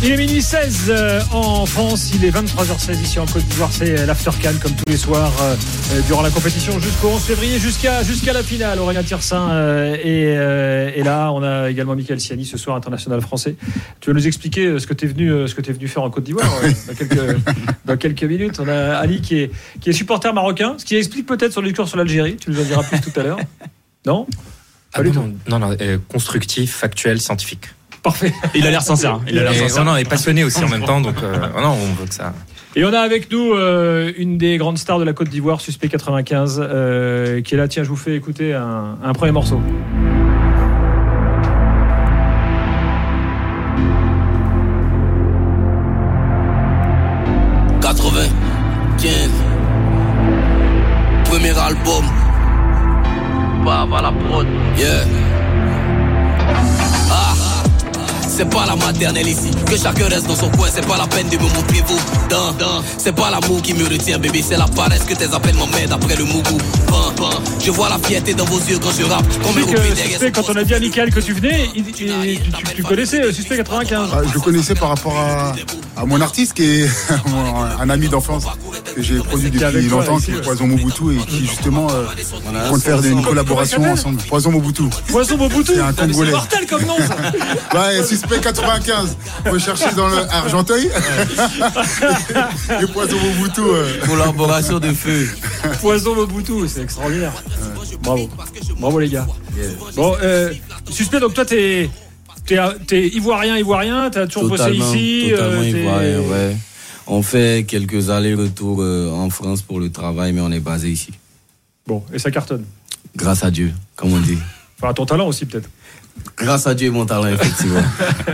Il est minuit 16 euh, en France, il est 23h16 ici en Côte d'Ivoire, c'est l'Aftercan comme tous les soirs euh, euh, durant la compétition jusqu'au 11 février, jusqu'à jusqu'à la finale. Aurélien Tirsin est, là, on a également Michael Siani ce soir, international français. Tu vas nous expliquer ce que tu es, venu, ce que es venu faire en Côte d'Ivoire dans, quelques, dans quelques minutes. On a Ali qui est, qui est supporter marocain, ce qui explique peut-être son discours sur l'Algérie, tu nous en diras plus tout à l'heure. Non? Ah non, non, non, constructif, factuel, scientifique. Parfait. Il a l'air sincère. Hein. Il a l'air sincère. Non, non, est passionné aussi en même temps. Donc, euh, non, on veut que ça. Et on a avec nous euh, une des grandes stars de la Côte d'Ivoire, Suspect 95, euh, qui est là. Tiens, je vous fais écouter un, un premier morceau. Ici, que chacun reste dans son coin, c'est pas la peine de me montrer vous. C'est pas l'amour qui me retient, bébé, c'est la paresse que tes appels m'emmènent après le mougou. Je vois la fierté dans vos yeux quand je rappe. Comme que, quand on a dit à Michael que tu venais, tu, connaissais euh, Suspect 95 ah, Je connaissais par rapport à, mon artiste qui est un ami d'enfance que j'ai produit depuis longtemps, qui est Poison Mobutu et qui justement euh, compte faire une collaboration ensemble. Poison Mobutu. Poison Mobutu C'est un Congolais. C'est mortel comme nom ça Ouais, P95. Recherché dans le Argenteuil. Et Poison Mobutu. Euh. Collaboration de feu. Poison Mobutu, c'est extraordinaire. Bravo. Bravo les gars. Bon, euh, suspect, donc toi t'es. T'es ivoirien, ivoirien, t'as toujours bossé ici. Totalement euh, ivoirien, ouais. On fait quelques allers-retours en France pour le travail, mais on est basé ici. Bon, et ça cartonne. Grâce à Dieu, comme on dit. Enfin, à ton talent aussi, peut-être. Grâce à Dieu, mon talent, effectivement.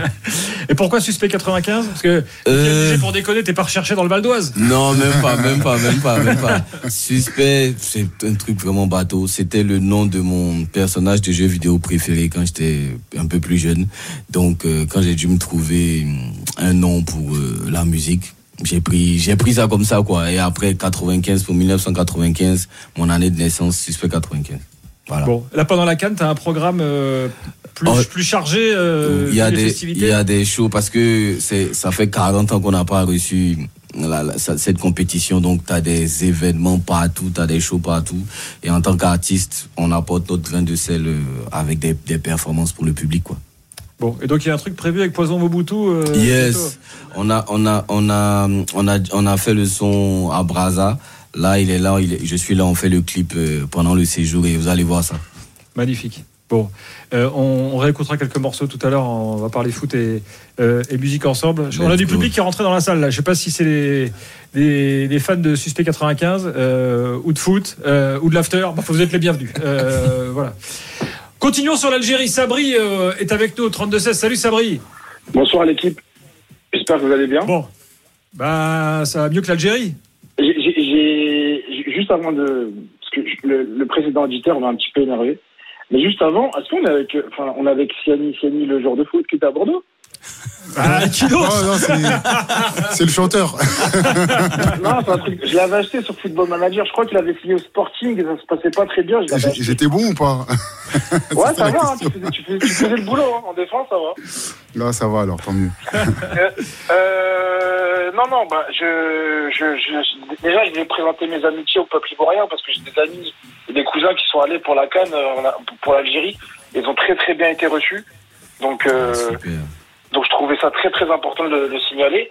Et pourquoi suspect 95 Parce que euh... pour déconner, t'es pas recherché dans le Val d'Oise Non, même pas, même pas, même pas, même pas. Suspect, c'est un truc vraiment bateau. C'était le nom de mon personnage de jeu vidéo préféré quand j'étais un peu plus jeune. Donc, euh, quand j'ai dû me trouver un nom pour euh, la musique, j'ai pris, j'ai pris ça comme ça, quoi. Et après 95, pour 1995, mon année de naissance, suspect 95. Voilà. Bon, là pendant la canne, tu as un programme euh, plus, oh, plus chargé. Euh, il y a des, il y a des shows parce que c'est, ça fait 40 ans qu'on n'a pas reçu cette compétition, donc tu as des événements partout, tu as des shows partout. Et en tant qu'artiste, on apporte notre grain de sel euh, avec des, des performances pour le public, quoi. Bon, et donc il y a un truc prévu avec Poison Mobutu. Euh, yes, on a, on a, on a, on a, on a fait le son à Braza. Là, il est là, il je suis là, on fait le clip euh, pendant le séjour et vous allez voir ça. Magnifique. Bon, euh, on, réécoutera quelques morceaux tout à l'heure. On va parler foot et, euh, musique ensemble. on a du public qui est rentré dans la salle. Là. Je ne sais pas si c'est les, fans de Suspect 95 ou de foot ou de l'after. vous êtes les bienvenus. voilà. Continuons sur l'Algérie. Sabri est avec nous au 32-16. Salut Sabri. Bonsoir à l'équipe. J'espère que vous allez bien. Bon, bah ça va mieux que l'Algérie juste avant de. Parce que le, précédent auditeur m'a un petit peu énervé. Mais juste avant, est-ce qu'on est avec, enfin, on Siani, Siani, le joueur de foot qui était à Bordeaux? Ah, qui d'autre C'est le chanteur. non, c'est un truc. Je l'avais acheté sur Football Manager. Je crois qu'il avait signé au Sporting et ça se passait pas très bien. J'étais bon ou pas? Ouais, ça va. Hein, tu, faisais, le boulot hein, en défense, ça va. Là, ça va alors, tant mieux. Euh, euh, non, non, bah, je, je, déjà, je vais présenter mes amitiés au peuple ivoirien parce que j'ai des amis et des cousins qui sont allés pour la Cannes, euh, pour l'Algérie. Ils ont très très bien été reçus. Donc, euh, ah, je trouvais ça très très important de le signaler.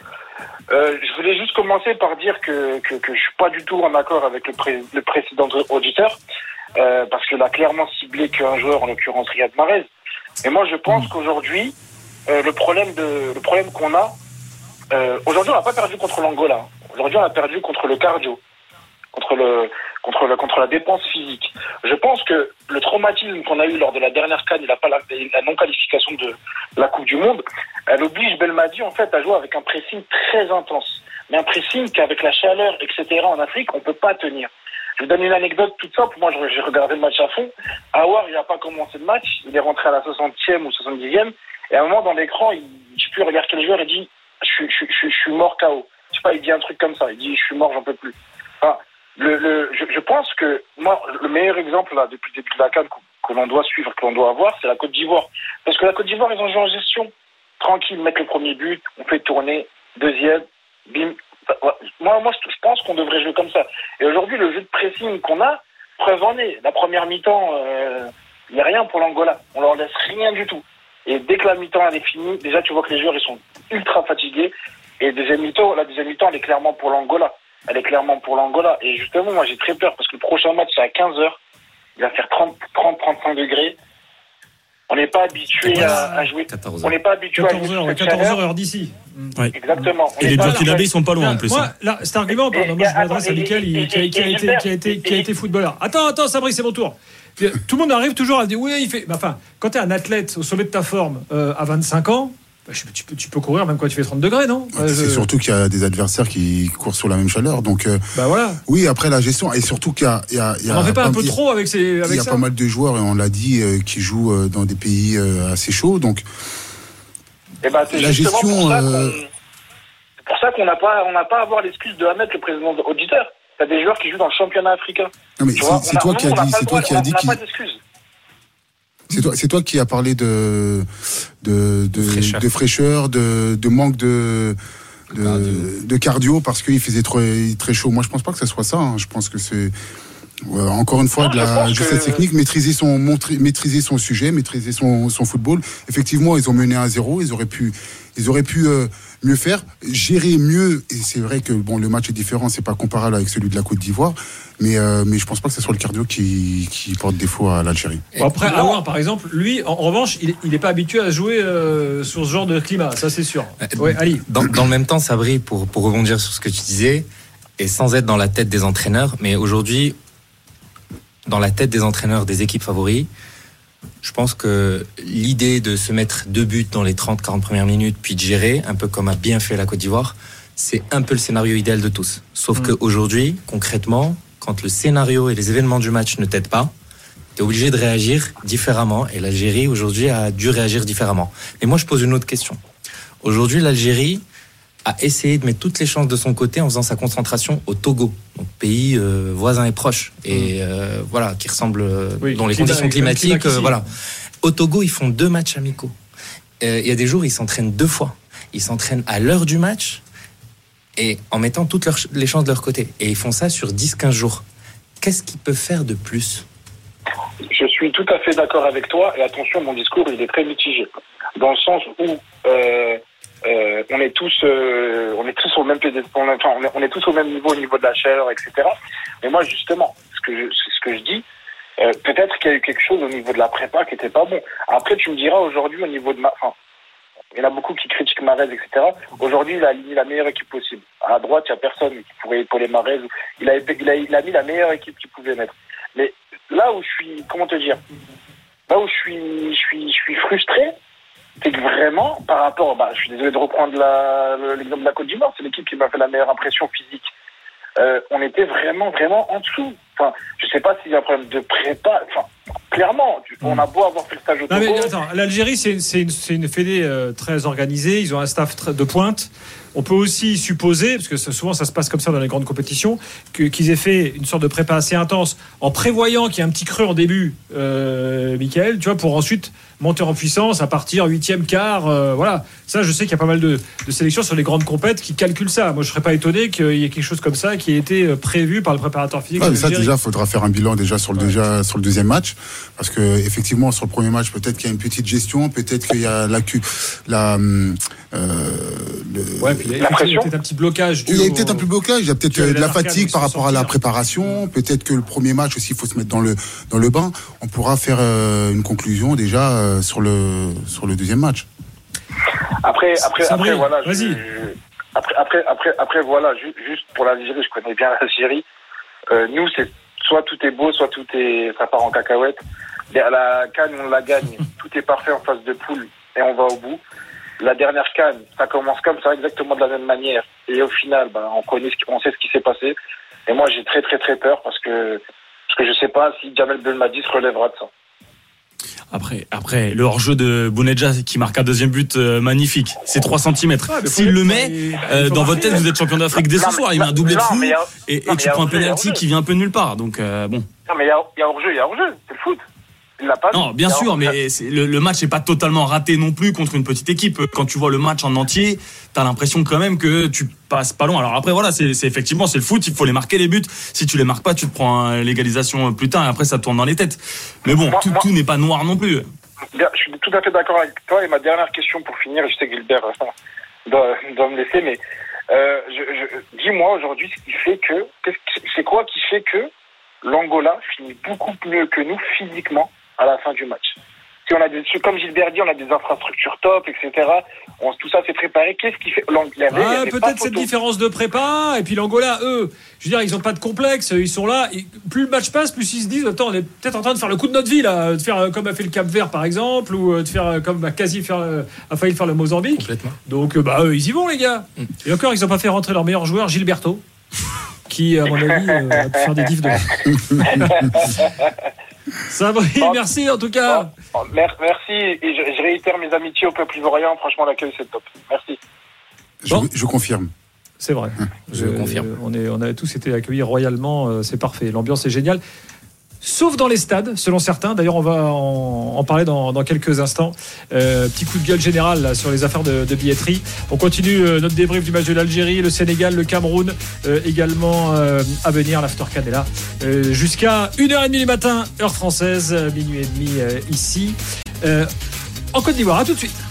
Euh, je voulais juste commencer par dire que, que, que je suis pas du tout en accord avec le, le précédent auditeur, euh, parce qu'il a clairement ciblé qu'un joueur, en l'occurrence Riyad Mahrez. Et moi, je pense mm. qu'aujourd'hui, euh, le problème de le problème qu'on a, euh, aujourd'hui, on n'a pas perdu contre l'Angola. Aujourd'hui, on a perdu contre le cardio, contre le contre, le, contre la dépense physique. Je pense que le traumatisme qu'on a eu lors de la dernière canne et la, la non-qualification de la Coupe du Monde, elle oblige Belmadi en fait à jouer avec un pressing très intense. Mais un pressing qu'avec la chaleur, etc. en Afrique, on peut pas tenir. Je vous donne une anecdote toute simple. Moi, j'ai regardé le match à fond. Awar, il n'a pas commencé le match. Il est rentré à la 60e ou 70e. Et à un moment, dans l'écran, il, je plus, regarder quel joueur, il dit, je suis mort KO. Je sais pas, il dit un truc comme ça. Il dit, je suis mort, j'en peux plus. Enfin, le, le, je, je, pense que moi, le meilleur exemple là depuis le début de la CAN que, l'on doit suivre, que l'on doit avoir, c'est la Côte d'Ivoire. Parce que la Côte d'Ivoire, ils ont joué en gestion tranquille, mettre le premier but, on fait tourner, deuxième, bim. Moi, moi je pense qu'on devrait jouer comme ça. Et aujourd'hui, le jeu de pressing qu'on a, preuve en est. La première mi-temps, euh, il n'y a rien pour l'Angola. On leur laisse rien du tout. Et dès que la mi-temps elle est finie, déjà tu vois que les joueurs ils sont ultra fatigués. Et deuxième mi-temps, la deuxième mi-temps elle est clairement pour l'Angola. Elle est clairement pour l'Angola. Et justement, moi j'ai très peur parce que le prochain match c'est à 15h. Il va faire 30, 30, 35 degrés. On n'est pas habitué à, jouer. On n'est pas habitué 14 à jouer. 14 heures, heure d'ici. Exactement. et les Burkinabés, ils sont pas loin en plus. Moi, hein. là, cet argument, pardon, moi je m'adresse à Michael qui, a, été, qui, a, été, qui a été footballeur. Attends, attends, Sabri, c'est mon tour. Tout le monde arrive toujours à dire oui, il fait. Enfin, quand tu es un athlète au sommet de ta forme euh, à 25 ans, bah, tu, peux, tu, peux, courir même quand tu fais 30 degrés, non C'est surtout qu'il y a des adversaires qui courent sur la même chaleur. Donc, euh, bah voilà. Oui, après la gestion, et surtout qu'il y a. Il y a, y a on en fait pas un peu trop avec ces. Avec il y a pas mal de joueurs, et on l'a dit, euh, qui jouent dans des pays assez chauds. Donc, et eh bah, ben, la gestion. C'est pour ça qu'on n'a pas, on n'a pas à avoir l'excuse de Ahmed, le président auditeur. T'as des joueurs qui jouent dans le championnat africain. Non, mais c'est toi qui as dit, c'est toi qui as dit C'est toi, c'est toi qui as parlé de de de fraîcheur, de, fraîcheur, de, de manque de de, de cardio parce qu'il faisait très très chaud. Moi, je pense pas que ce soit ça. Hein. Je pense que c'est encore une fois, de la technique, maîtriser son, maîtriser son sujet, maîtriser son, son football. Effectivement, ils ont mené à zéro. Ils auraient pu, ils auraient pu euh, mieux faire, gérer mieux. Et c'est vrai que bon, le match est différent, c'est pas comparable avec celui de la Côte d'Ivoire. Mais, euh, mais je pense pas que ce soit le cardio qui, qui porte défaut à l'Algérie. après, Aouar, par exemple, lui, en, revanche, il n'est pas habitué à jouer euh, sur ce genre de climat, ça c'est sûr. Ouais, Ali. Dans, dans, le même temps, Sabri, pour, pour rebondir sur ce que tu disais, et sans être dans la tête des entraîneurs, mais aujourd'hui, dans la tête des entraîneurs des équipes favoris, je pense que l'idée de se mettre deux buts dans les 30-40 premières minutes, puis de gérer, un peu comme a bien fait la Côte d'Ivoire, c'est un peu le scénario idéal de tous. Sauf mm. qu'aujourd'hui, concrètement, quand le scénario et les événements du match ne t'aident pas, tu es obligé de réagir différemment. Et l'Algérie, aujourd'hui, a dû réagir différemment. Mais moi, je pose une autre question. Aujourd'hui, l'Algérie, a essayé de mettre toutes les chances de son côté en faisant sa concentration au Togo, donc pays euh, voisin et proche, et mm. euh, voilà, qui ressemble euh, dans les conditions climatiques, voilà. Au Togo, ils font deux matchs amicaux. Il y a des jours, ils s'entraînent deux fois. Ils s'entraînent à l'heure du match et en mettant toutes les chances de leur côté. Et ils font ça sur 10-15 jours. Qu'est-ce qu'ils peuvent faire de plus? Je suis tout à fait d'accord avec toi. Et attention, mon discours, il est très mitigé. Dans le sens où euh, on est tous, euh, on est tous au même, on est, tous au même niveau au niveau de la chaleur, etc. Mais moi, justement, ce que je, ce que je dis, euh, peut-être qu'il y a eu quelque chose au niveau de la prépa qui était pas bon. Après, tu me diras aujourd'hui au niveau de ma, enfin, il y en a beaucoup qui critiquent Marez, etc. Aujourd'hui, il a aligné la meilleure équipe possible. À droite, il n'y a personne qui pourrait épauler Marez. Il a, il, a, il a mis la meilleure équipe qu'il pouvait mettre. Mais là où je suis, comment te dire, là où je suis, je suis, je suis frustré, c'est que vraiment, par rapport, bah, je suis désolé de reprendre l'exemple de la Côte d'Ivoire, c'est l'équipe qui m'a fait la meilleure impression physique. Euh, on était vraiment, vraiment en dessous. Enfin, je sais pas s'il y a un problème de prépa. Enfin, clairement, on a beau avoir fait le stage au Togo. l'Algérie, c'est une, une, fédé euh, très organisée. Ils ont un staff de pointe. On peut aussi supposer, parce que souvent ça se passe comme ça dans les grandes compétitions, qu'ils aient fait une sorte de prépa assez intense en prévoyant qu'il y a un petit creux en début, euh, Michael, tu vois, pour ensuite monter en puissance à partir huitième quart. Euh, voilà, ça, je sais qu'il y a pas mal de, sélections sur les grandes compètes qui calculent ça. Moi, je serais pas étonné qu'il y ait quelque chose comme ça qui ait été euh, prévu par le préparateur physique. ça, déjà, il faudra faire un bilan déjà sur le, déjà, sur le deuxième match, parce que effectivement, sur le premier match, peut-être qu'il y a une petite gestion, peut-être qu'il y a la, la, euh, le, ouais, puis il y a, peut-être un petit blocage. Il y a peut-être un petit blocage. Il y a peut-être de la fatigue par rapport à la préparation. Peut-être que le premier match aussi, il faut se mettre dans le dans le bain. On pourra faire une conclusion déjà euh, sur le sur le deuxième match. Après, après, après, voilà. après, après, après, après, voilà. Juste pour l'Algérie, je connais bien l'Algérie. Euh, nous, c'est soit tout est beau, soit tout est, ça part en cacahuète. À la canne, on la gagne. tout est parfait en phase de poule et on va au bout. La dernière canne, ça commence comme ça, exactement de la même manière. Et au final, bah, on connaît, on sait ce qui s'est passé. Et moi, j'ai très, très, très peur parce que, parce que je sais pas si Jamel Belmadi se relèvera de ça. Après, après le hors-jeu de Bounedja qui marque un deuxième but euh, magnifique, c'est 3 cm. S'il le met, euh, dans votre tête, vous êtes champion d'Afrique dès ce soir. Il met un doublé de fou et, tu prends un penalty qui vient un peu de nulle part. Donc, euh, bon. Non, mais il y a, hors-jeu, il y a hors-jeu. C'est le foot. Non, bien sûr, mais le, match n'est pas totalement raté non plus contre une petite équipe. Quand tu vois le match en entier, tu as l'impression quand même que tu passes pas loin. Alors après, voilà, c'est effectivement c'est le foot, il faut les marquer les buts. Si tu les marques pas, tu te prends l'égalisation plus tard et après ça tourne dans les têtes. Mais bon, tout, n'est pas noir non plus. je suis tout à fait d'accord avec toi. Et ma dernière question pour finir, je sais que Gilbert doit, me laisser, mais euh, dis-moi aujourd'hui ce qui fait que, c'est quoi qui fait que l'Angola finit beaucoup mieux que nous physiquement à la fin du match. Si on a des, comme Gilbert dit, on a des infrastructures top, etc. tout ça s'est préparé. Qu'est-ce qui fait l'Angola ah, Peut-être cette différence de prépa. Et puis l'Angola, eux, je veux dire, ils n'ont pas de complexe. Ils sont là. plus le match passe, plus ils se disent Attends, on est peut-être en train de faire le coup de notre vie, là. De faire comme a fait le Cap Vert, par exemple, ou euh, de faire comme a quasi faire, a failli faire le Mozambique. Complètement. Donc, bah, eux, ils y vont, les gars. Mm. Et encore, ils n'ont pas fait rentrer leur meilleur joueur, Gilberto qui, à mon avis, euh, va faire des diffs de. Sabri, merci en tout cas. merci et je, réitère mes amitiés au peuple ivoirien. Franchement, l'accueil c'est top. Merci. Je, confirme. C'est vrai. Je, confirme. On, est, on a tous été accueillis royalement. Euh, c'est parfait. L'ambiance est géniale sauf dans les stades, selon certains. D'ailleurs, on va en, parler dans, quelques instants. Euh, petit coup de gueule général sur les affaires de, billetterie. On continue euh, notre débrief du match de l'Algérie, le Sénégal, le Cameroun, euh, également à venir, l'After Canela, jusqu'à 1h30 du matin, heure française, minuit et demi ici. en Côte d'Ivoire, à tout de suite.